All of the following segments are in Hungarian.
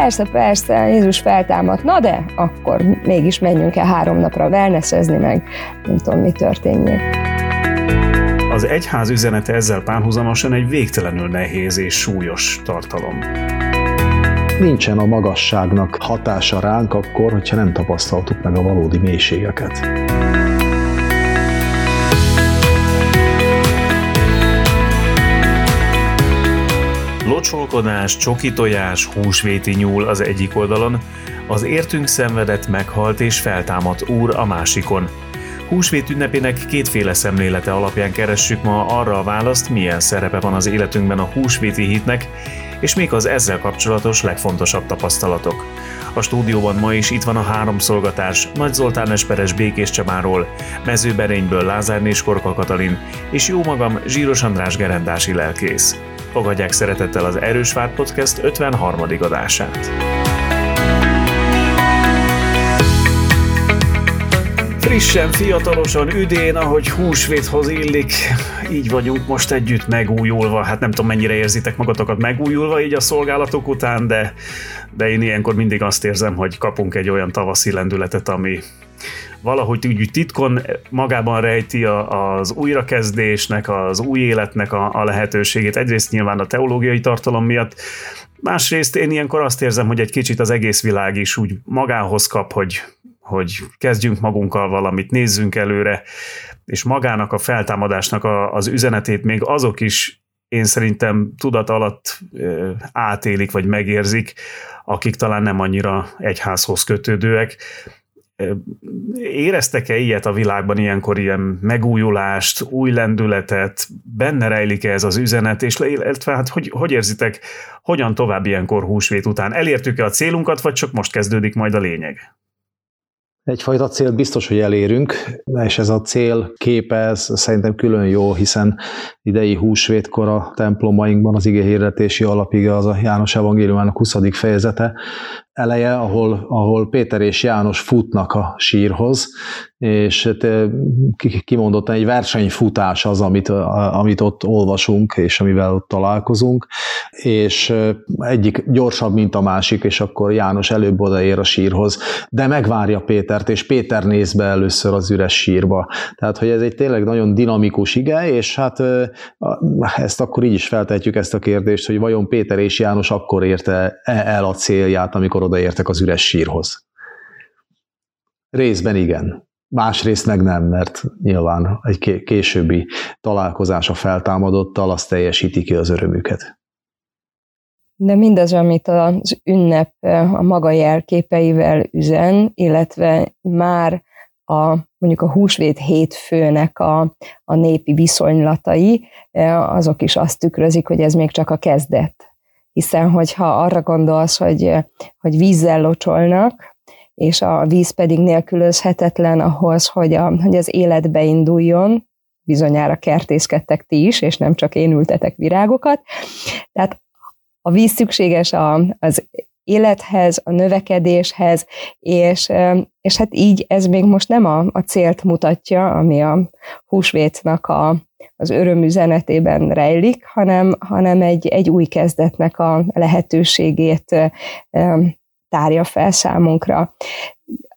persze, persze, Jézus feltámadt, na de akkor mégis menjünk el három napra wellnessezni, meg nem tudom, mi történjék. Az egyház üzenete ezzel párhuzamosan egy végtelenül nehéz és súlyos tartalom. Nincsen a magasságnak hatása ránk akkor, hogyha nem tapasztaltuk meg a valódi mélységeket. Locsolkodás, csoki tojás, húsvéti nyúl az egyik oldalon, az értünk szenvedett, meghalt és feltámadt úr a másikon. Húsvét ünnepének kétféle szemlélete alapján keressük ma arra a választ, milyen szerepe van az életünkben a húsvéti hitnek, és még az ezzel kapcsolatos legfontosabb tapasztalatok. A stúdióban ma is itt van a három szolgatás, Nagy Zoltán Esperes Békés Csabáról, Mezőberényből Lázár Korka Katalin, és jó magam Zsíros András gerendási lelkész. Fogadják szeretettel az Erős Várt Podcast 53. adását. Frissen, fiatalosan, üdén, ahogy húsvéthoz illik, így vagyunk most együtt megújulva. Hát nem tudom, mennyire érzitek magatokat megújulva így a szolgálatok után, de, de én ilyenkor mindig azt érzem, hogy kapunk egy olyan tavaszi lendületet, ami, valahogy úgy titkon magában rejti a, az újrakezdésnek, az új életnek a, a lehetőségét. Egyrészt nyilván a teológiai tartalom miatt, másrészt én ilyenkor azt érzem, hogy egy kicsit az egész világ is úgy magához kap, hogy, hogy kezdjünk magunkkal valamit, nézzünk előre, és magának a feltámadásnak a, az üzenetét még azok is én szerintem tudat alatt átélik, vagy megérzik, akik talán nem annyira egyházhoz kötődőek. Éreztek-e ilyet a világban ilyenkor, ilyen megújulást, új lendületet, benne rejlik-e ez az üzenet, és illetve hát hogy, hogy érzitek, hogyan tovább ilyenkor húsvét után? Elértük-e a célunkat, vagy csak most kezdődik majd a lényeg? Egyfajta cél biztos, hogy elérünk, és ez a cél képe, ez szerintem külön jó, hiszen idei húsvétkor a templomainkban az ige hirdetési alapige az a János Evangéliumának 20. fejezete, eleje, ahol, ahol Péter és János futnak a sírhoz, és hát, kimondottan egy versenyfutás az, amit, amit ott olvasunk, és amivel ott találkozunk, és egyik gyorsabb, mint a másik, és akkor János előbb odaér a sírhoz, de megvárja Pétert, és Péter néz be először az üres sírba. Tehát, hogy ez egy tényleg nagyon dinamikus ige, és hát ezt akkor így is feltehetjük ezt a kérdést, hogy vajon Péter és János akkor érte el a célját, amikor odaértek az üres sírhoz. Részben igen. Másrészt meg nem, mert nyilván egy későbbi találkozás a feltámadottal, az teljesíti ki az örömüket. De mindaz, amit az ünnep a maga jelképeivel üzen, illetve már a mondjuk a húsvét hétfőnek a, a népi viszonylatai, azok is azt tükrözik, hogy ez még csak a kezdet. Hiszen, hogyha arra gondolsz, hogy, hogy vízzel locsolnak, és a víz pedig nélkülözhetetlen ahhoz, hogy, a, hogy az életbe induljon, bizonyára kertészkedtek ti is, és nem csak én ültetek virágokat. Tehát a víz szükséges a, az élethez, a növekedéshez, és, és hát így ez még most nem a, a célt mutatja, ami a húsvétnak a, az örömüzenetében rejlik, hanem, hanem egy, egy új kezdetnek a lehetőségét tárja fel számunkra.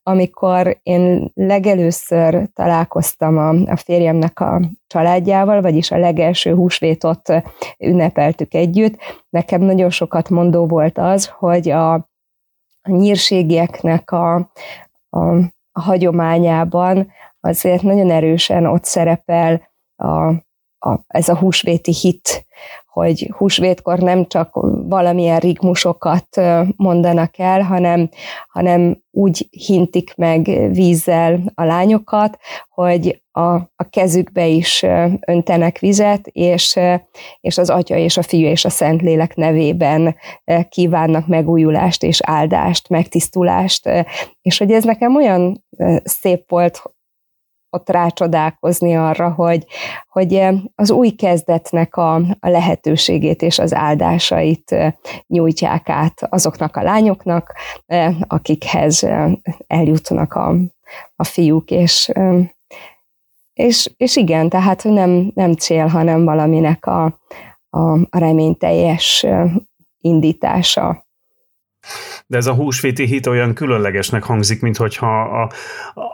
Amikor én legelőször találkoztam a, a férjemnek a családjával, vagyis a legelső húsvétot ünnepeltük együtt, nekem nagyon sokat mondó volt az, hogy a, a nyírségieknek a, a, a hagyományában azért nagyon erősen ott szerepel a, a, ez a húsvéti hit, hogy húsvétkor nem csak valamilyen rigmusokat mondanak el, hanem, hanem úgy hintik meg vízzel a lányokat, hogy a, a kezükbe is öntenek vizet, és, és az Atya és a Fiú és a Szentlélek nevében kívánnak megújulást és áldást, megtisztulást, és hogy ez nekem olyan szép volt, ott rácsodálkozni arra, hogy, hogy eh, az új kezdetnek a, a lehetőségét és az áldásait eh, nyújtják át azoknak a lányoknak, eh, akikhez eljutnak a, a fiúk, és, és, és igen, tehát nem, nem cél, hanem valaminek a, a, a reményteljes indítása. De ez a húsvéti hit olyan különlegesnek hangzik, mint hogyha a,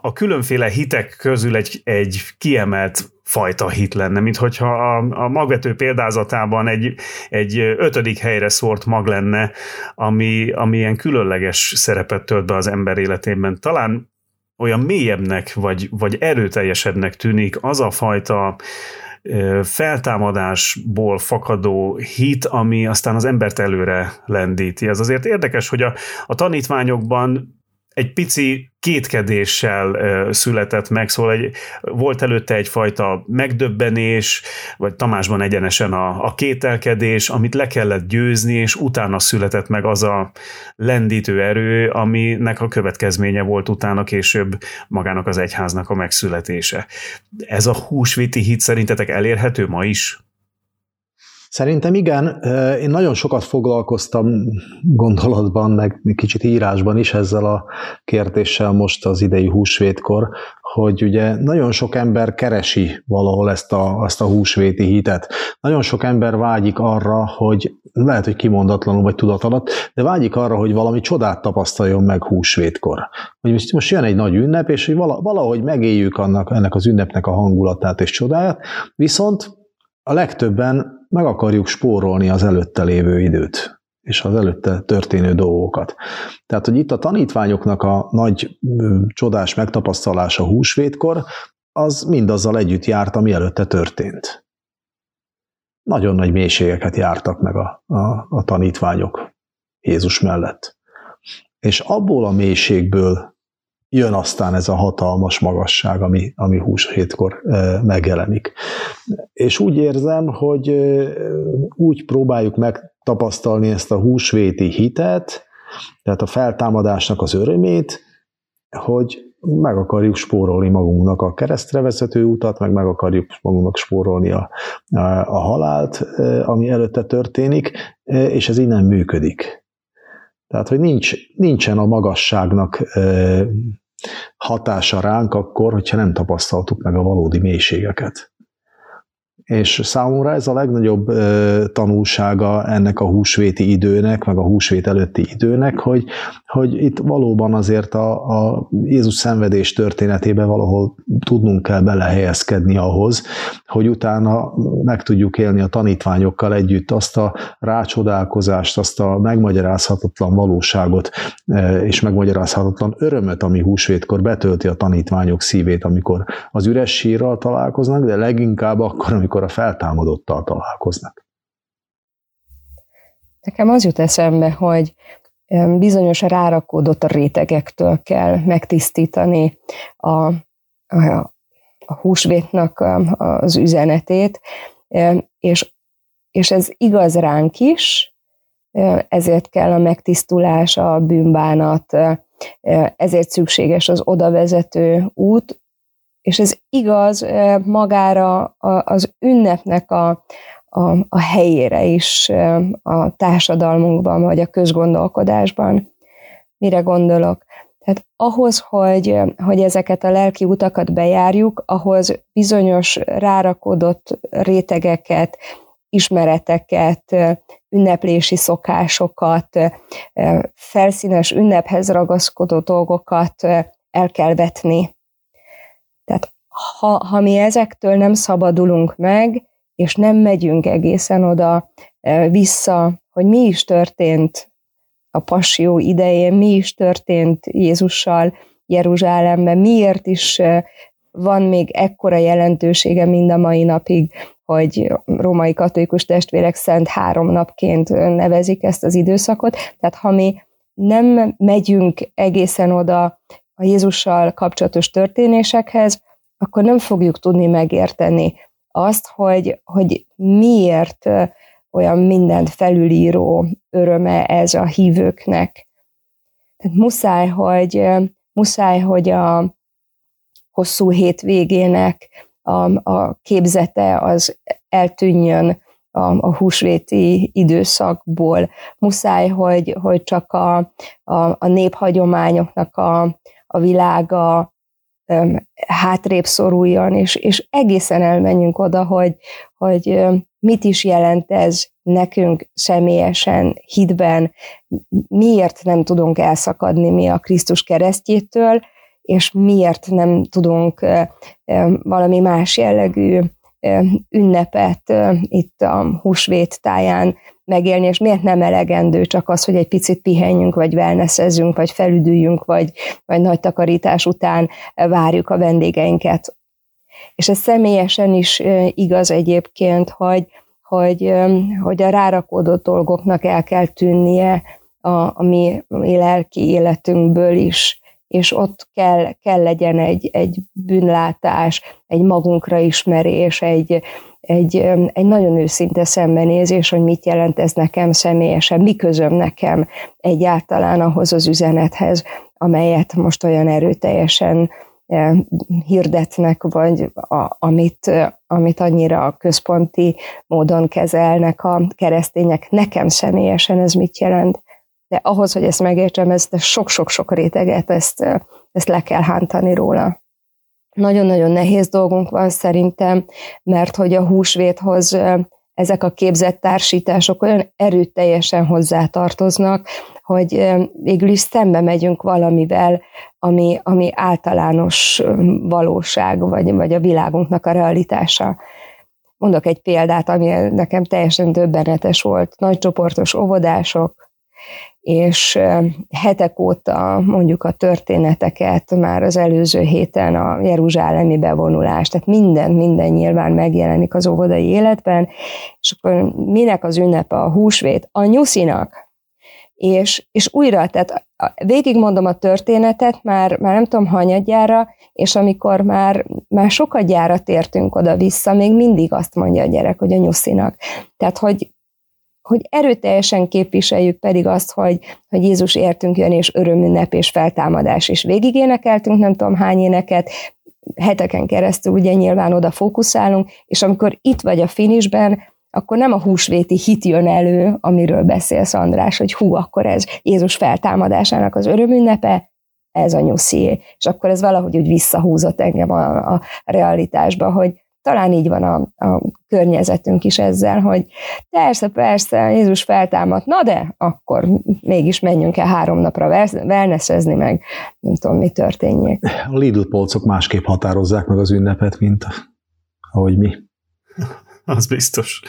a különféle hitek közül egy, egy kiemelt fajta hit lenne, mint hogyha a, a magvető példázatában egy, egy ötödik helyre szórt mag lenne, ami, ami ilyen különleges szerepet tölt be az ember életében. Talán olyan mélyebbnek, vagy, vagy erőteljesebbnek tűnik az a fajta feltámadásból fakadó hit, ami aztán az embert előre lendíti. Ez azért érdekes, hogy a, a tanítványokban egy pici kétkedéssel született meg, szóval egy, volt előtte egyfajta megdöbbenés, vagy Tamásban egyenesen a, a kételkedés, amit le kellett győzni, és utána született meg az a lendítő erő, aminek a következménye volt utána később magának az egyháznak a megszületése. Ez a húsvéti hit szerintetek elérhető ma is? Szerintem igen, én nagyon sokat foglalkoztam gondolatban, meg kicsit írásban is ezzel a kérdéssel most az idei húsvétkor, hogy ugye nagyon sok ember keresi valahol ezt a, azt a húsvéti hitet. Nagyon sok ember vágyik arra, hogy lehet, hogy kimondatlanul vagy tudat de vágyik arra, hogy valami csodát tapasztaljon meg húsvétkor. Hogy most, most jön egy nagy ünnep, és hogy valahogy megéljük annak, ennek az ünnepnek a hangulatát és csodáját, viszont a legtöbben meg akarjuk spórolni az előtte lévő időt és az előtte történő dolgokat. Tehát, hogy itt a tanítványoknak a nagy csodás megtapasztalása húsvétkor, az mindazzal együtt járt, ami előtte történt. Nagyon nagy mélységeket jártak meg a, a, a tanítványok Jézus mellett. És abból a mélységből jön aztán ez a hatalmas magasság, ami, ami húsvétkor megjelenik. És úgy érzem, hogy úgy próbáljuk megtapasztalni ezt a húsvéti hitet, tehát a feltámadásnak az örömét, hogy meg akarjuk spórolni magunknak a keresztre vezető utat, meg meg akarjuk magunknak spórolni a, a, a halált, ami előtte történik, és ez így nem működik. Tehát, hogy nincs, nincsen a magasságnak hatása ránk akkor, hogyha nem tapasztaltuk meg a valódi mélységeket. És számomra ez a legnagyobb tanulsága ennek a húsvéti időnek, meg a húsvét előtti időnek, hogy, hogy itt valóban azért a, a Jézus szenvedés történetében valahol tudnunk kell belehelyezkedni ahhoz, hogy utána meg tudjuk élni a tanítványokkal együtt azt a rácsodálkozást, azt a megmagyarázhatatlan valóságot és megmagyarázhatatlan örömöt, ami húsvétkor betölti a tanítványok szívét, amikor az üres sírral találkoznak, de leginkább akkor, amikor amikor a feltámadottal találkoznak. Nekem az jut eszembe, hogy bizonyos rárakódott a rétegektől kell megtisztítani a, a, a húsvétnak az üzenetét, és, és ez igaz ránk is, ezért kell a megtisztulás, a bűnbánat, ezért szükséges az odavezető út, és ez igaz magára az ünnepnek a, a, a helyére is a társadalmunkban, vagy a közgondolkodásban. Mire gondolok? Tehát ahhoz, hogy, hogy ezeket a lelki utakat bejárjuk, ahhoz bizonyos rárakódott rétegeket, ismereteket, ünneplési szokásokat, felszínes ünnephez ragaszkodó dolgokat el kell vetni. Tehát ha, ha mi ezektől nem szabadulunk meg, és nem megyünk egészen oda e, vissza, hogy mi is történt a passió idején, mi is történt Jézussal Jeruzsálemben, miért is e, van még ekkora jelentősége mind a mai napig, hogy római katolikus testvérek szent három napként nevezik ezt az időszakot. Tehát ha mi nem megyünk egészen oda, a Jézussal kapcsolatos történésekhez, akkor nem fogjuk tudni megérteni azt, hogy, hogy miért olyan mindent felülíró öröme ez a hívőknek. Tehát muszáj, hogy, muszáj, hogy a hosszú hétvégének a, a képzete az eltűnjön a, a húsvéti időszakból. Muszáj, hogy, hogy csak a, a, a néphagyományoknak a, a világa hátrébb szoruljon, és, és egészen elmenjünk oda, hogy, hogy mit is jelent ez nekünk személyesen, hitben, miért nem tudunk elszakadni mi a Krisztus keresztjétől, és miért nem tudunk valami más jellegű ünnepet itt a húsvét táján megélni, és miért nem elegendő csak az, hogy egy picit pihenjünk, vagy wellnessezünk, vagy felüdüljünk, vagy, vagy nagy takarítás után várjuk a vendégeinket. És ez személyesen is igaz egyébként, hogy, hogy, hogy a rárakódott dolgoknak el kell tűnnie a, a mi, a mi lelki életünkből is, és ott kell, kell legyen egy, egy bűnlátás, egy magunkra ismerés, egy, egy, egy nagyon őszinte szembenézés, hogy mit jelent ez nekem személyesen, mi közöm nekem egyáltalán ahhoz az üzenethez, amelyet most olyan erőteljesen hirdetnek, vagy a, amit, amit annyira központi módon kezelnek a keresztények. Nekem személyesen ez mit jelent? De ahhoz, hogy ezt megértsem, ezt sok-sok-sok réteget, ezt, ezt le kell hántani róla. Nagyon-nagyon nehéz dolgunk van szerintem, mert hogy a húsvéthoz ezek a képzett társítások olyan erőteljesen hozzátartoznak, hogy végül is szembe megyünk valamivel, ami, ami általános valóság, vagy, vagy a világunknak a realitása. Mondok egy példát, ami nekem teljesen döbbenetes volt. Nagycsoportos óvodások, és hetek óta mondjuk a történeteket, már az előző héten a jeruzsálemi bevonulás, tehát minden, minden nyilván megjelenik az óvodai életben, és akkor minek az ünnepe a húsvét? A nyuszinak. És, és újra, tehát végigmondom a történetet, már, már nem tudom hanyadjára, és amikor már, már sokat gyára tértünk oda-vissza, még mindig azt mondja a gyerek, hogy a nyuszinak. Tehát, hogy hogy erőteljesen képviseljük pedig azt, hogy, hogy Jézus értünk jön, és örömünnep és feltámadás, és végig énekeltünk nem tudom hány éneket, heteken keresztül ugye nyilván oda fókuszálunk, és amikor itt vagy a finisben, akkor nem a húsvéti hit jön elő, amiről beszélsz András, hogy hú, akkor ez Jézus feltámadásának az örömünnepe, ez a nyuszi. És akkor ez valahogy úgy visszahúzott engem a, a realitásba, hogy talán így van a, a környezetünk is ezzel, hogy persze, persze, Jézus feltámadt, na de akkor mégis menjünk el három napra wellnessezni, meg nem tudom, mi történjék. A Lidl polcok másképp határozzák meg az ünnepet, mint ahogy mi. Az biztos.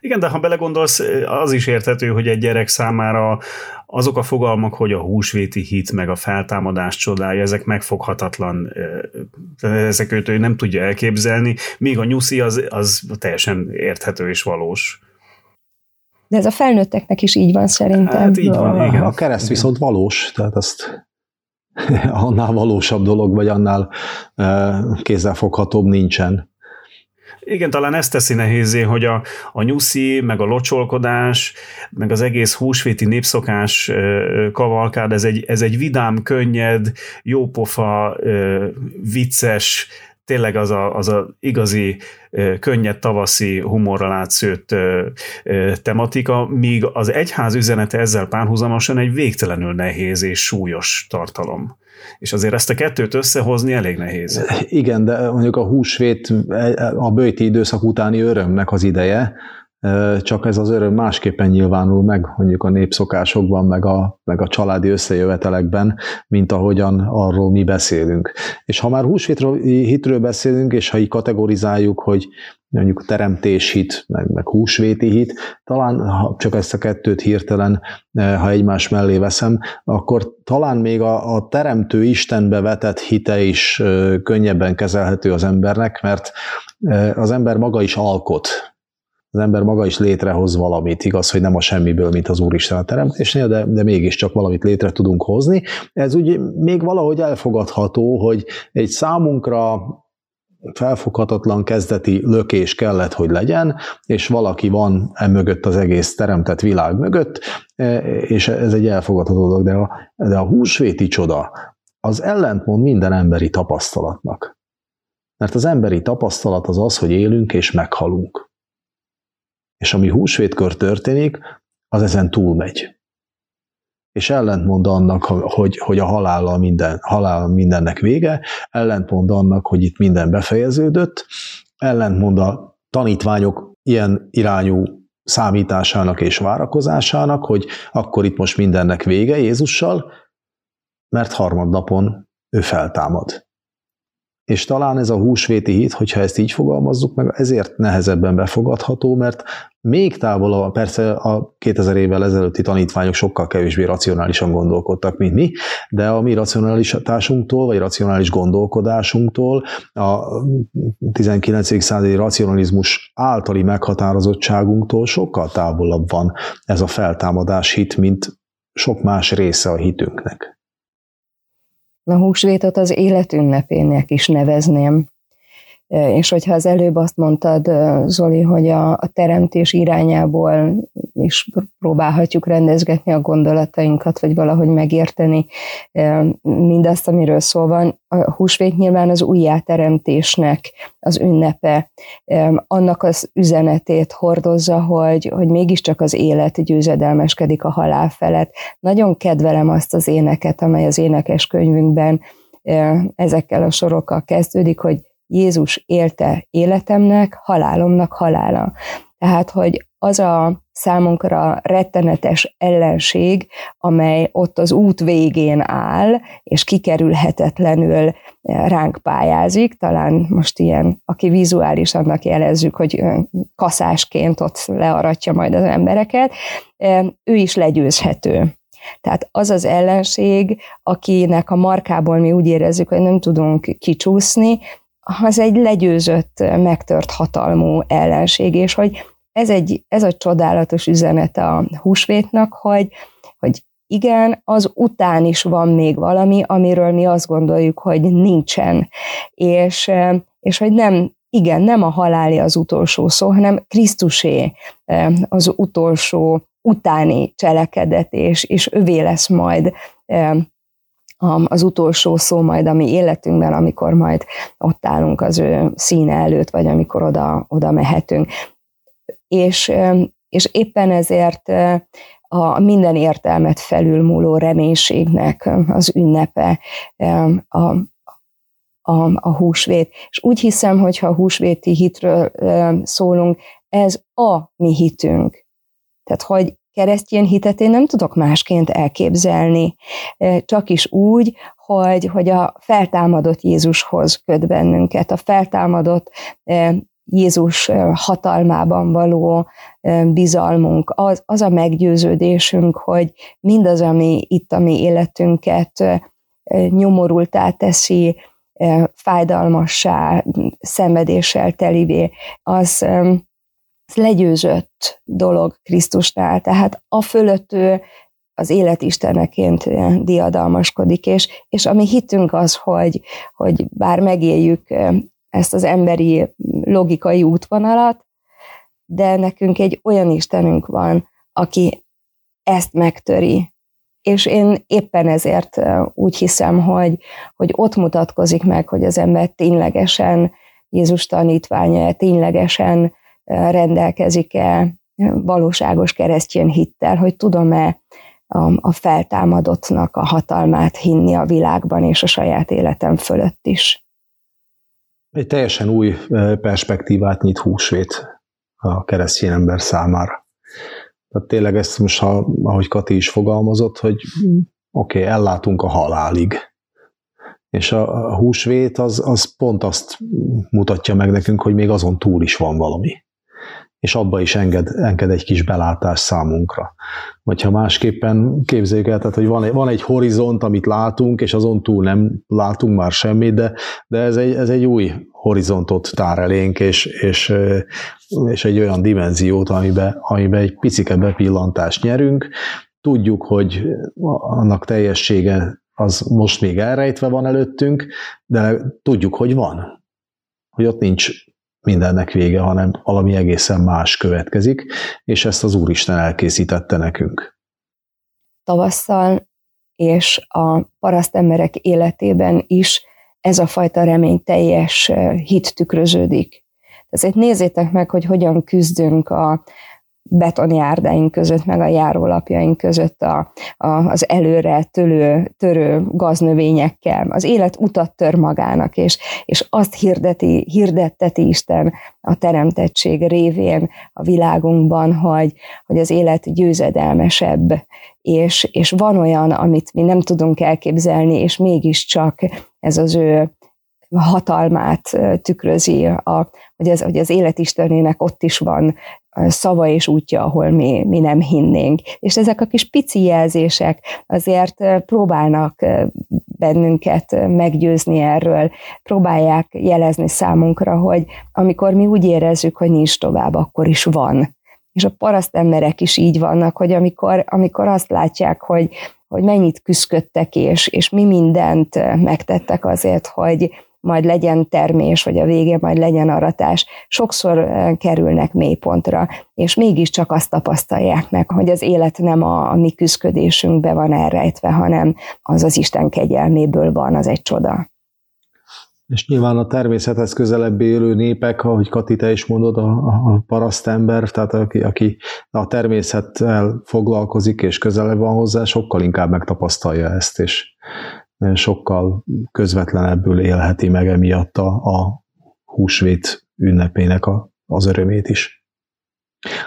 Igen, de ha belegondolsz, az is érthető, hogy egy gyerek számára azok a fogalmak, hogy a húsvéti hit, meg a feltámadás csodája, ezek megfoghatatlan, ezek őt ő nem tudja elképzelni, míg a nyuszi az, az teljesen érthető és valós. De ez a felnőtteknek is így van szerintem. Hát így van, igen. A kereszt viszont valós, tehát azt annál valósabb dolog, vagy annál kézzelfoghatóbb nincsen. Igen, talán ezt teszi nehézé, hogy a, a nyuszi, meg a locsolkodás, meg az egész húsvéti népszokás kavalkád, ez egy, ez egy vidám, könnyed, jópofa, vicces, tényleg az a, az a igazi könnyed tavaszi humorral átszőtt tematika, míg az egyház üzenete ezzel párhuzamosan egy végtelenül nehéz és súlyos tartalom. És azért ezt a kettőt összehozni elég nehéz. Igen, de mondjuk a húsvét a bőti időszak utáni örömnek az ideje, csak ez az öröm másképpen nyilvánul meg mondjuk a népszokásokban, meg a, meg a családi összejövetelekben, mint ahogyan arról mi beszélünk. És ha már húsvétről hitről beszélünk, és ha így kategorizáljuk, hogy mondjuk teremtés hit, meg, meg húsvéti hit, talán ha csak ezt a kettőt hirtelen, ha egymás mellé veszem, akkor talán még a, a teremtő Istenbe vetett hite is könnyebben kezelhető az embernek, mert az ember maga is alkot, az ember maga is létrehoz valamit, igaz, hogy nem a semmiből, mint az Úristen a teremtésnél, de, de mégiscsak valamit létre tudunk hozni. Ez úgy még valahogy elfogadható, hogy egy számunkra felfoghatatlan kezdeti lökés kellett, hogy legyen, és valaki van e mögött az egész teremtett világ mögött, e, és ez egy elfogadható dolog, de a, de a húsvéti csoda az ellentmond minden emberi tapasztalatnak. Mert az emberi tapasztalat az az, hogy élünk és meghalunk és ami húsvétkor történik, az ezen túlmegy. És ellentmond annak, hogy, hogy a halállal minden, halál mindennek vége, ellentmond annak, hogy itt minden befejeződött, ellentmond a tanítványok ilyen irányú számításának és várakozásának, hogy akkor itt most mindennek vége Jézussal, mert harmadnapon ő feltámad. És talán ez a húsvéti hit, hogyha ezt így fogalmazzuk meg, ezért nehezebben befogadható, mert még távolabb, persze a 2000 évvel ezelőtti tanítványok sokkal kevésbé racionálisan gondolkodtak, mint mi, de a mi racionalitásunktól, vagy racionális gondolkodásunktól, a 19. századi racionalizmus általi meghatározottságunktól sokkal távolabb van ez a feltámadás hit, mint sok más része a hitünknek. A húsvétot az életünnepének is nevezném. És hogyha az előbb azt mondtad, Zoli, hogy a, a teremtés irányából is próbálhatjuk rendezgetni a gondolatainkat, vagy valahogy megérteni mindazt, amiről szó van. A húsvét nyilván az újjáteremtésnek az ünnepe, annak az üzenetét hordozza, hogy, hogy mégiscsak az élet győzedelmeskedik a halál felett. Nagyon kedvelem azt az éneket, amely az énekes könyvünkben ezekkel a sorokkal kezdődik, hogy Jézus élte életemnek, halálomnak halála. Tehát, hogy az a számunkra rettenetes ellenség, amely ott az út végén áll, és kikerülhetetlenül ránk pályázik, talán most ilyen, aki vizuális, annak jelezzük, hogy kaszásként ott learatja majd az embereket, ő is legyőzhető. Tehát az az ellenség, akinek a markából mi úgy érezzük, hogy nem tudunk kicsúszni, az egy legyőzött, megtört hatalmú ellenség, és hogy ez, egy, ez a csodálatos üzenet a húsvétnak, hogy, hogy igen, az után is van még valami, amiről mi azt gondoljuk, hogy nincsen. És, és hogy nem, igen, nem a haláli az utolsó szó, hanem Krisztusé az utolsó utáni cselekedet, és, és övé lesz majd az utolsó szó majd a mi életünkben, amikor majd ott állunk az ő színe előtt, vagy amikor oda, oda mehetünk. És, és éppen ezért a minden értelmet felülmúló reménységnek az ünnepe a, a, a húsvét. És úgy hiszem, hogy ha húsvéti hitről szólunk, ez a mi hitünk. Tehát, hogy keresztény hitet én nem tudok másként elképzelni, csak is úgy, hogy, hogy a feltámadott Jézushoz köt bennünket, a feltámadott Jézus hatalmában való bizalmunk, az, az a meggyőződésünk, hogy mindaz, ami itt a mi életünket nyomorultá teszi, fájdalmassá, szenvedéssel telivé, az, legyőzött dolog Krisztusnál, tehát a fölött ő az élet isteneként diadalmaskodik, és, és ami hitünk az, hogy, hogy bár megéljük ezt az emberi logikai útvonalat, de nekünk egy olyan Istenünk van, aki ezt megtöri. És én éppen ezért úgy hiszem, hogy, hogy ott mutatkozik meg, hogy az ember ténylegesen Jézus tanítványa, ténylegesen rendelkezik-e valóságos keresztjén hittel, hogy tudom-e a feltámadottnak a hatalmát hinni a világban és a saját életem fölött is. Egy teljesen új perspektívát nyit húsvét a keresztény ember számára. Tehát tényleg ezt most, ha, ahogy Kati is fogalmazott, hogy oké, okay, ellátunk a halálig. És a, a húsvét az, az pont azt mutatja meg nekünk, hogy még azon túl is van valami és abba is enged, enged egy kis belátás számunkra. Vagy ha másképpen képzeljük el, tehát, hogy van egy, van egy horizont, amit látunk, és azon túl nem látunk már semmit, de, de ez, egy, ez egy új horizontot tár elénk, és, és, és egy olyan dimenziót, amiben, amiben egy picike bepillantást nyerünk. Tudjuk, hogy annak teljessége az most még elrejtve van előttünk, de tudjuk, hogy van. Hogy ott nincs mindennek vége, hanem valami egészen más következik, és ezt az Úristen elkészítette nekünk. Tavasszal és a paraszt emberek életében is ez a fajta reményteljes hit tükröződik. Ezért nézzétek meg, hogy hogyan küzdünk a betonjárdáink között, meg a járólapjaink között a, a, az előre tölő, törő gaznövényekkel. Az élet utat tör magának, és, és azt hirdeti, hirdetteti Isten a teremtettség révén a világunkban, hogy, hogy az élet győzedelmesebb, és, és van olyan, amit mi nem tudunk elképzelni, és mégiscsak ez az ő hatalmát tükrözi, a, hogy, az, hogy az életistenének ott is van szava és útja, ahol mi, mi nem hinnénk. És ezek a kis pici jelzések azért próbálnak bennünket meggyőzni erről, próbálják jelezni számunkra, hogy amikor mi úgy érezzük, hogy nincs tovább, akkor is van. És a paraszt emberek is így vannak, hogy amikor, amikor azt látják, hogy, hogy mennyit küzdöttek, és, és mi mindent megtettek azért, hogy, majd legyen termés, vagy a végén majd legyen aratás, sokszor kerülnek mélypontra, és mégiscsak azt tapasztalják meg, hogy az élet nem a, a mi küzdködésünkbe van elrejtve, hanem az az Isten kegyelméből van, az egy csoda. És nyilván a természethez közelebb élő népek, ahogy Kati, te is mondod, a, a parasztember, tehát aki, aki a természettel foglalkozik és közelebb van hozzá, sokkal inkább megtapasztalja ezt, és sokkal közvetlenebbül élheti meg emiatt a, a húsvét ünnepének a, az örömét is.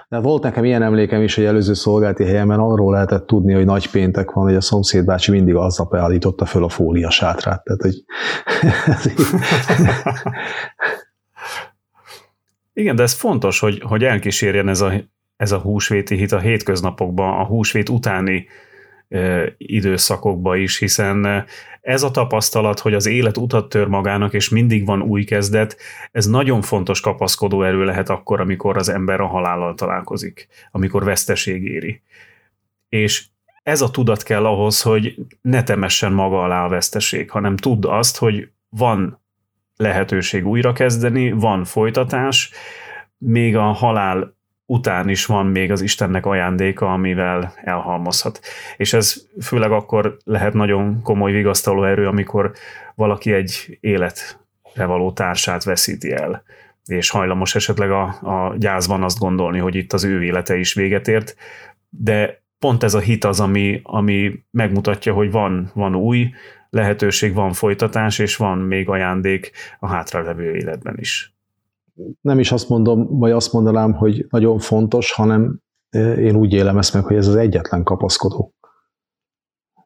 De volt nekem ilyen emlékem is, hogy előző szolgálti helyemen arról lehetett tudni, hogy nagy péntek van, hogy a szomszédbácsi mindig aznap állította föl a fólia sátrát. Tehát, hogy Igen, de ez fontos, hogy, hogy elkísérjen ez a, ez a húsvéti hit a hétköznapokban, a húsvét utáni időszakokba is, hiszen ez a tapasztalat, hogy az élet utat tör magának, és mindig van új kezdet, ez nagyon fontos kapaszkodó erő lehet akkor, amikor az ember a halállal találkozik, amikor veszteség éri. És ez a tudat kell ahhoz, hogy ne temessen maga alá a veszteség, hanem tudd azt, hogy van lehetőség újrakezdeni, van folytatás, még a halál után is van még az Istennek ajándéka, amivel elhalmozhat. És ez főleg akkor lehet nagyon komoly vigasztaló erő, amikor valaki egy életre való társát veszíti el, és hajlamos esetleg a, a gyászban azt gondolni, hogy itt az ő élete is véget ért, de pont ez a hit az, ami, ami megmutatja, hogy van, van új lehetőség, van folytatás, és van még ajándék a hátralevő életben is nem is azt mondom, vagy azt mondanám, hogy nagyon fontos, hanem én úgy élem ezt meg, hogy ez az egyetlen kapaszkodó.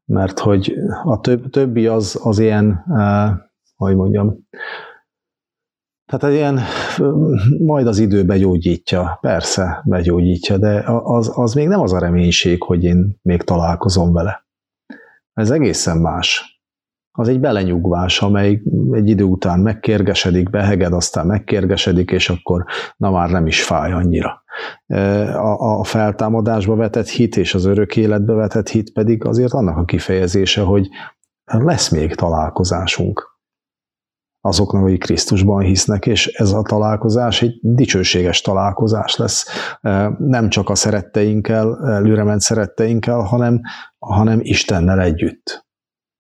Mert hogy a több, többi az, az ilyen, eh, hogy mondjam, tehát egy ilyen, majd az idő begyógyítja, persze begyógyítja, de az, az még nem az a reménység, hogy én még találkozom vele. Ez egészen más az egy belenyugvás, amely egy idő után megkérgesedik, beheged, aztán megkérgesedik, és akkor na már nem is fáj annyira. A, a feltámadásba vetett hit és az örök életbe vetett hit pedig azért annak a kifejezése, hogy lesz még találkozásunk azoknak, akik Krisztusban hisznek, és ez a találkozás egy dicsőséges találkozás lesz. Nem csak a szeretteinkkel, előrement szeretteinkkel, hanem, hanem Istennel együtt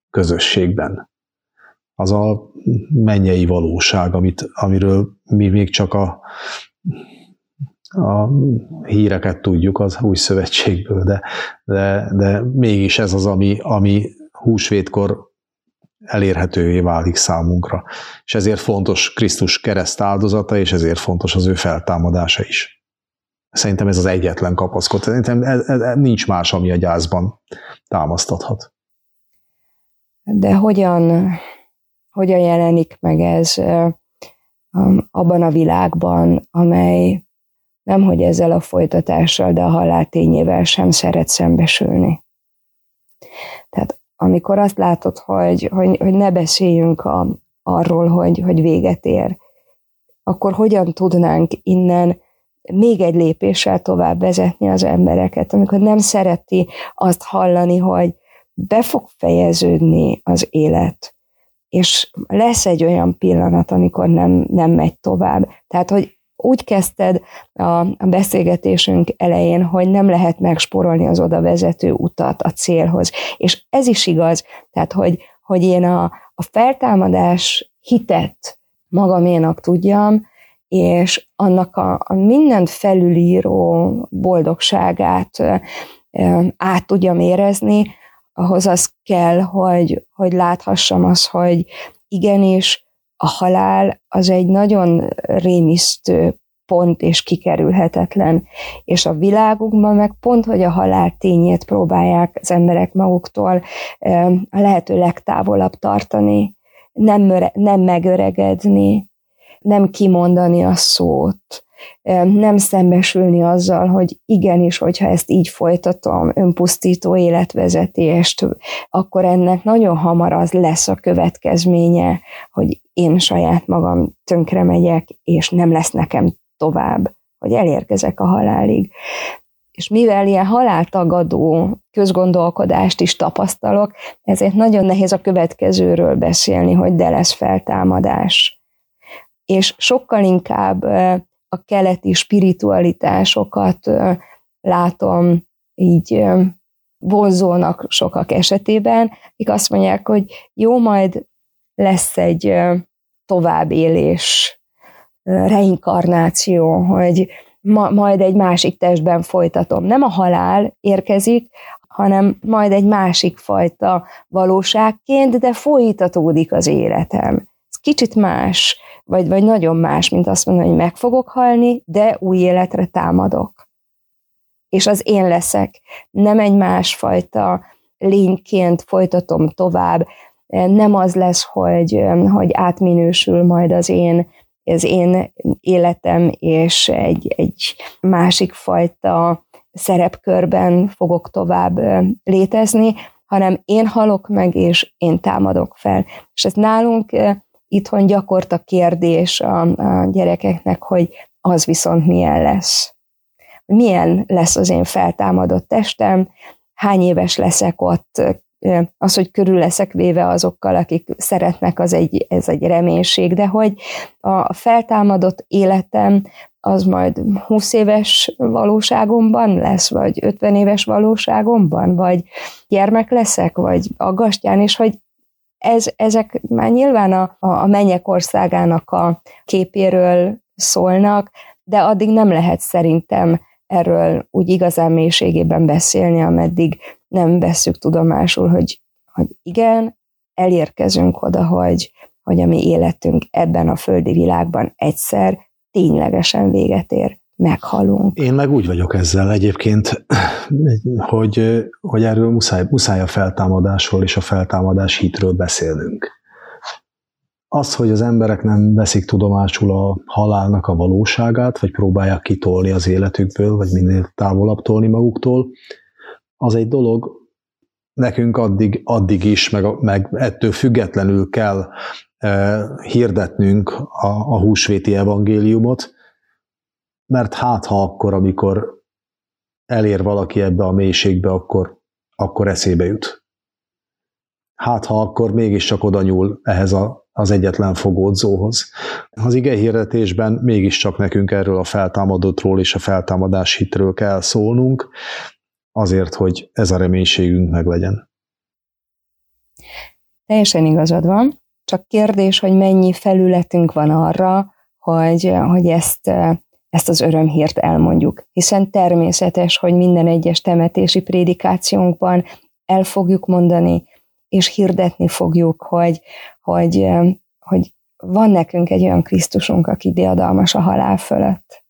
közösségben. Az a mennyei valóság, amit, amiről mi még csak a, a híreket tudjuk az új szövetségből, de, de, de mégis ez az, ami, ami húsvétkor elérhetővé válik számunkra. És ezért fontos Krisztus kereszt áldozata, és ezért fontos az ő feltámadása is. Szerintem ez az egyetlen kapaszkod. Szerintem ez, ez, nincs más, ami a gyászban támasztathat de hogyan, hogyan jelenik meg ez abban a világban, amely nem hogy ezzel a folytatással, de a halál tényével sem szeret szembesülni. Tehát amikor azt látod, hogy, hogy, hogy ne beszéljünk a, arról, hogy, hogy véget ér, akkor hogyan tudnánk innen még egy lépéssel tovább vezetni az embereket, amikor nem szereti azt hallani, hogy, be fog fejeződni az élet, és lesz egy olyan pillanat, amikor nem, nem megy tovább. Tehát, hogy úgy kezdted a, a beszélgetésünk elején, hogy nem lehet megsporolni az oda vezető utat a célhoz. És ez is igaz, tehát, hogy, hogy én a, a feltámadás hitet magaménak tudjam, és annak a, a mindent felülíró boldogságát át tudjam érezni, ahhoz az kell, hogy, hogy láthassam azt, hogy igenis a halál az egy nagyon rémisztő pont és kikerülhetetlen. És a világunkban meg pont, hogy a halál tényét próbálják az emberek maguktól a lehető legtávolabb tartani, nem, nem megöregedni, nem kimondani a szót, nem szembesülni azzal, hogy igenis, hogyha ezt így folytatom, önpusztító életvezetést, akkor ennek nagyon hamar az lesz a következménye, hogy én saját magam tönkre megyek, és nem lesz nekem tovább, hogy elérkezek a halálig. És mivel ilyen haláltagadó közgondolkodást is tapasztalok, ezért nagyon nehéz a következőről beszélni, hogy de lesz feltámadás. És sokkal inkább a keleti spiritualitásokat látom így vonzónak sokak esetében, akik azt mondják, hogy jó, majd lesz egy továbbélés, reinkarnáció, hogy ma, majd egy másik testben folytatom. Nem a halál érkezik, hanem majd egy másik fajta valóságként, de folytatódik az életem. Kicsit más, vagy, vagy nagyon más, mint azt mondani, hogy meg fogok halni, de új életre támadok. És az én leszek. Nem egy másfajta lényként folytatom tovább, nem az lesz, hogy, hogy átminősül majd az én az én életem, és egy, egy másik fajta szerepkörben fogok tovább létezni, hanem én halok meg, és én támadok fel. És ez nálunk itthon gyakorta kérdés a, a gyerekeknek, hogy az viszont milyen lesz. Milyen lesz az én feltámadott testem, hány éves leszek ott, az, hogy körül leszek véve azokkal, akik szeretnek, az egy, ez egy reménység, de hogy a feltámadott életem az majd 20 éves valóságomban lesz, vagy 50 éves valóságomban, vagy gyermek leszek, vagy aggastyán, és hogy ez, ezek már nyilván a, a mennyek országának a képéről szólnak, de addig nem lehet szerintem erről úgy igazán mélységében beszélni, ameddig nem vesszük tudomásul, hogy, hogy igen, elérkezünk oda, hogy, hogy a mi életünk ebben a földi világban egyszer ténylegesen véget ér, meghalunk. Én meg úgy vagyok ezzel egyébként, hogy, hogy erről muszáj, muszáj a feltámadásról és a feltámadás hitről beszélnünk. Az, hogy az emberek nem veszik tudomásul a halálnak a valóságát, vagy próbálják kitolni az életükből, vagy minél távolabb tolni maguktól, az egy dolog, nekünk addig, addig is, meg, meg ettől függetlenül kell e, hirdetnünk a, a húsvéti evangéliumot, mert hát ha akkor, amikor elér valaki ebbe a mélységbe, akkor, akkor eszébe jut. Hát ha akkor mégiscsak oda nyúl ehhez a, az egyetlen fogódzóhoz. Az ige hirdetésben mégiscsak nekünk erről a feltámadottról és a feltámadás hitről kell szólnunk, azért, hogy ez a reménységünk meglegyen. Teljesen igazad van, csak kérdés, hogy mennyi felületünk van arra, hogy, hogy ezt, ezt az örömhírt elmondjuk. Hiszen természetes, hogy minden egyes temetési prédikációnkban el fogjuk mondani, és hirdetni fogjuk, hogy, hogy, hogy van nekünk egy olyan Krisztusunk, aki diadalmas a halál fölött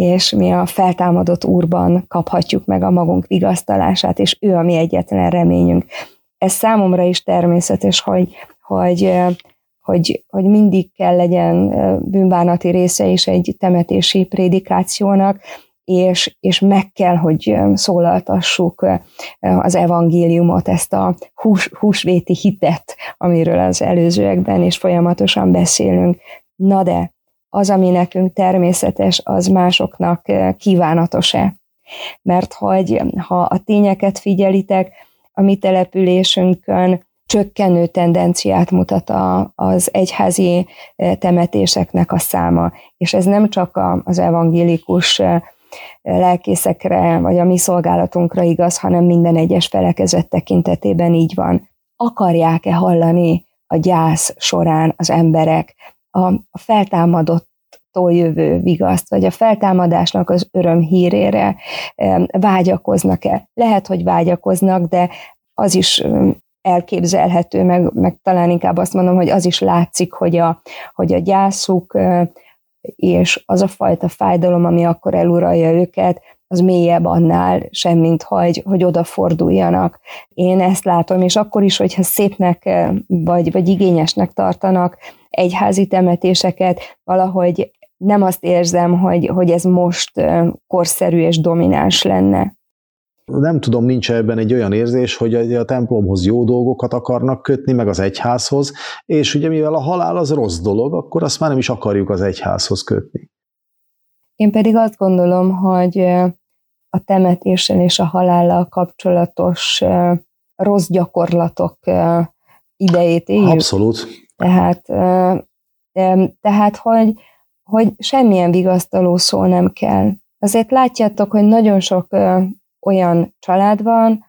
és mi a feltámadott Úrban kaphatjuk meg a magunk vigasztalását, és ő a mi egyetlen reményünk. Ez számomra is természetes, hogy, hogy, hogy, hogy mindig kell legyen bűnbánati része is egy temetési prédikációnak, és, és meg kell, hogy szólaltassuk az evangéliumot, ezt a hús, húsvéti hitet, amiről az előzőekben is folyamatosan beszélünk. Na de az, ami nekünk természetes, az másoknak kívánatos-e. Mert hogy ha a tényeket figyelitek, a mi településünkön csökkenő tendenciát mutat a, az egyházi eh, temetéseknek a száma. És ez nem csak az evangélikus eh, lelkészekre, vagy a mi szolgálatunkra igaz, hanem minden egyes felekezet tekintetében így van. Akarják-e hallani a gyász során az emberek a, a feltámadott attól jövő vigaszt, vagy a feltámadásnak az öröm hírére vágyakoznak-e. Lehet, hogy vágyakoznak, de az is elképzelhető, meg, meg talán inkább azt mondom, hogy az is látszik, hogy a, hogy a gyászuk és az a fajta fájdalom, ami akkor eluralja őket, az mélyebb annál sem, mint hogy, hogy odaforduljanak. Én ezt látom, és akkor is, hogyha szépnek vagy, vagy igényesnek tartanak egyházi temetéseket, valahogy nem azt érzem, hogy, hogy ez most korszerű és domináns lenne nem tudom, nincs ebben egy olyan érzés, hogy a, templomhoz jó dolgokat akarnak kötni, meg az egyházhoz, és ugye mivel a halál az rossz dolog, akkor azt már nem is akarjuk az egyházhoz kötni. Én pedig azt gondolom, hogy a temetéssel és a halállal kapcsolatos rossz gyakorlatok idejét éljük. Abszolút. Tehát, tehát hogy, hogy semmilyen vigasztaló szó nem kell. Azért látjátok, hogy nagyon sok olyan család van,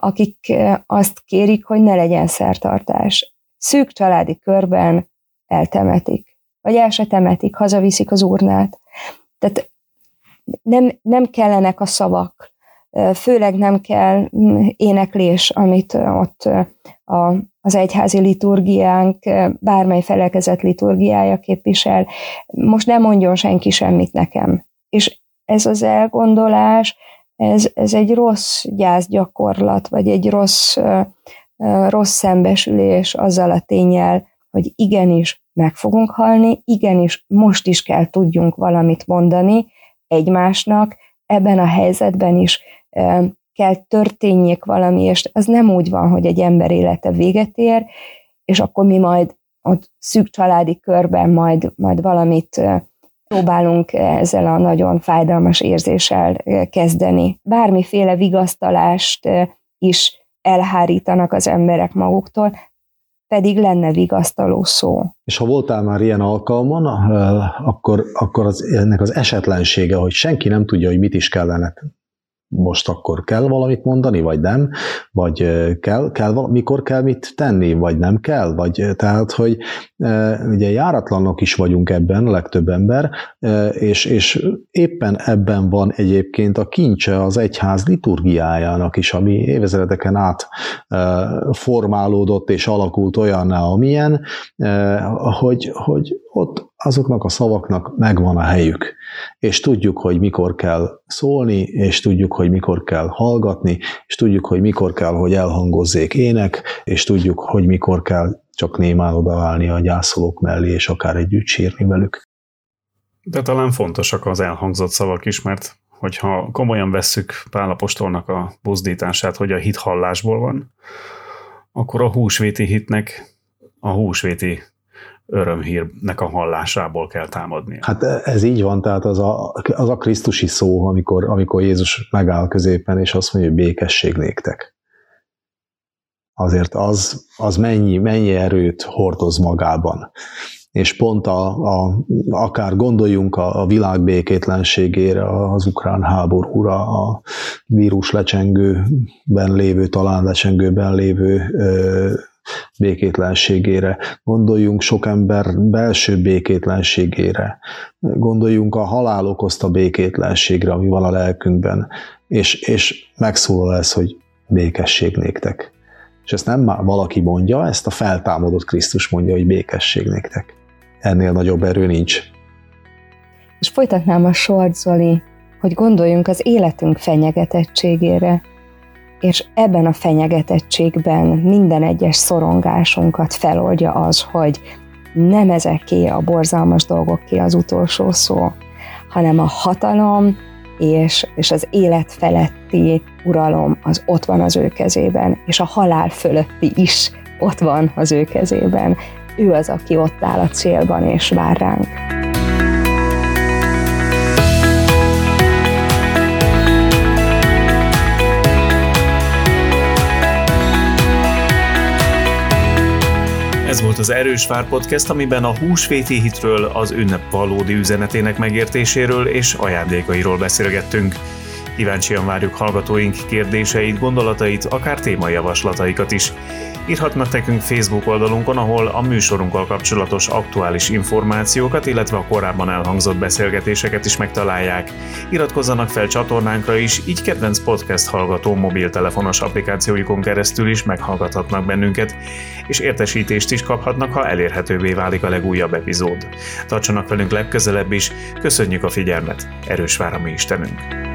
akik azt kérik, hogy ne legyen szertartás. Szűk családi körben eltemetik, vagy el se temetik, hazaviszik az urnát. Tehát nem, nem kellenek a szavak, főleg nem kell mm, éneklés, amit ott a, az egyházi liturgiánk, bármely felekezet liturgiája képvisel. Most nem mondjon senki semmit nekem. És ez az elgondolás, ez, ez egy rossz gyászgyakorlat, vagy egy rossz, rossz szembesülés azzal a tényel, hogy igenis meg fogunk halni, igenis most is kell tudjunk valamit mondani egymásnak, ebben a helyzetben is kell történjék valami, és az nem úgy van, hogy egy ember élete véget ér, és akkor mi majd ott szűk családi körben majd, majd valamit próbálunk ezzel a nagyon fájdalmas érzéssel kezdeni. Bármiféle vigasztalást is elhárítanak az emberek maguktól, pedig lenne vigasztaló szó. És ha voltál már ilyen alkalmon, akkor, akkor az, ennek az esetlensége, hogy senki nem tudja, hogy mit is kellene most akkor kell valamit mondani, vagy nem, vagy kell, kell mikor kell mit tenni, vagy nem kell, vagy tehát, hogy ugye járatlanok is vagyunk ebben, a legtöbb ember, és, és éppen ebben van egyébként a kincse az egyház liturgiájának is, ami évezredeken át formálódott és alakult olyanná, amilyen, hogy, hogy ott azoknak a szavaknak megvan a helyük, és tudjuk, hogy mikor kell szólni, és tudjuk, hogy mikor kell hallgatni, és tudjuk, hogy mikor kell, hogy elhangozzék ének, és tudjuk, hogy mikor kell csak némán odaállni a gyászolók mellé, és akár együtt sírni velük. De talán fontosak az elhangzott szavak is, mert hogyha komolyan vesszük Pálapostolnak a buzdítását, hogy a hit hallásból van, akkor a húsvéti hitnek a húsvéti örömhírnek a hallásából kell támadni. Hát ez így van, tehát az a, az a Krisztusi szó, amikor, amikor Jézus megáll középen, és azt mondja, hogy békesség néktek. Azért az, az mennyi, mennyi erőt hordoz magában. És pont a, a, akár gondoljunk a, a világ békétlenségére, az ukrán háborúra, a vírus lecsengőben lévő, talán lecsengőben lévő ö, békétlenségére, gondoljunk sok ember belső békétlenségére, gondoljunk a halál okozta békétlenségre, ami van a lelkünkben, és, és megszólal ez, hogy békesség néktek. És ezt nem már valaki mondja, ezt a feltámadott Krisztus mondja, hogy békesség néktek. Ennél nagyobb erő nincs. És folytatnám a sort, Zoli, hogy gondoljunk az életünk fenyegetettségére, és ebben a fenyegetettségben minden egyes szorongásunkat feloldja az, hogy nem ezeké a borzalmas dolgoké az utolsó szó, hanem a hatalom és, és az élet feletti uralom az ott van az ő kezében, és a halál fölötti is ott van az ő kezében. Ő az, aki ott áll a célban és vár ránk. Ez volt az Erős Vár Podcast, amiben a húsvéti hitről, az ünnep valódi üzenetének megértéséről és ajándékairól beszélgettünk. Kíváncsian várjuk hallgatóink kérdéseit, gondolatait, akár témajavaslataikat is. Írhatnak nekünk Facebook oldalunkon, ahol a műsorunkkal kapcsolatos aktuális információkat, illetve a korábban elhangzott beszélgetéseket is megtalálják. Iratkozzanak fel csatornánkra is, így kedvenc podcast hallgató mobiltelefonos applikációjukon keresztül is meghallgathatnak bennünket, és értesítést is kaphatnak, ha elérhetővé válik a legújabb epizód. Tartsanak velünk legközelebb is, köszönjük a figyelmet, erős vár a mi Istenünk!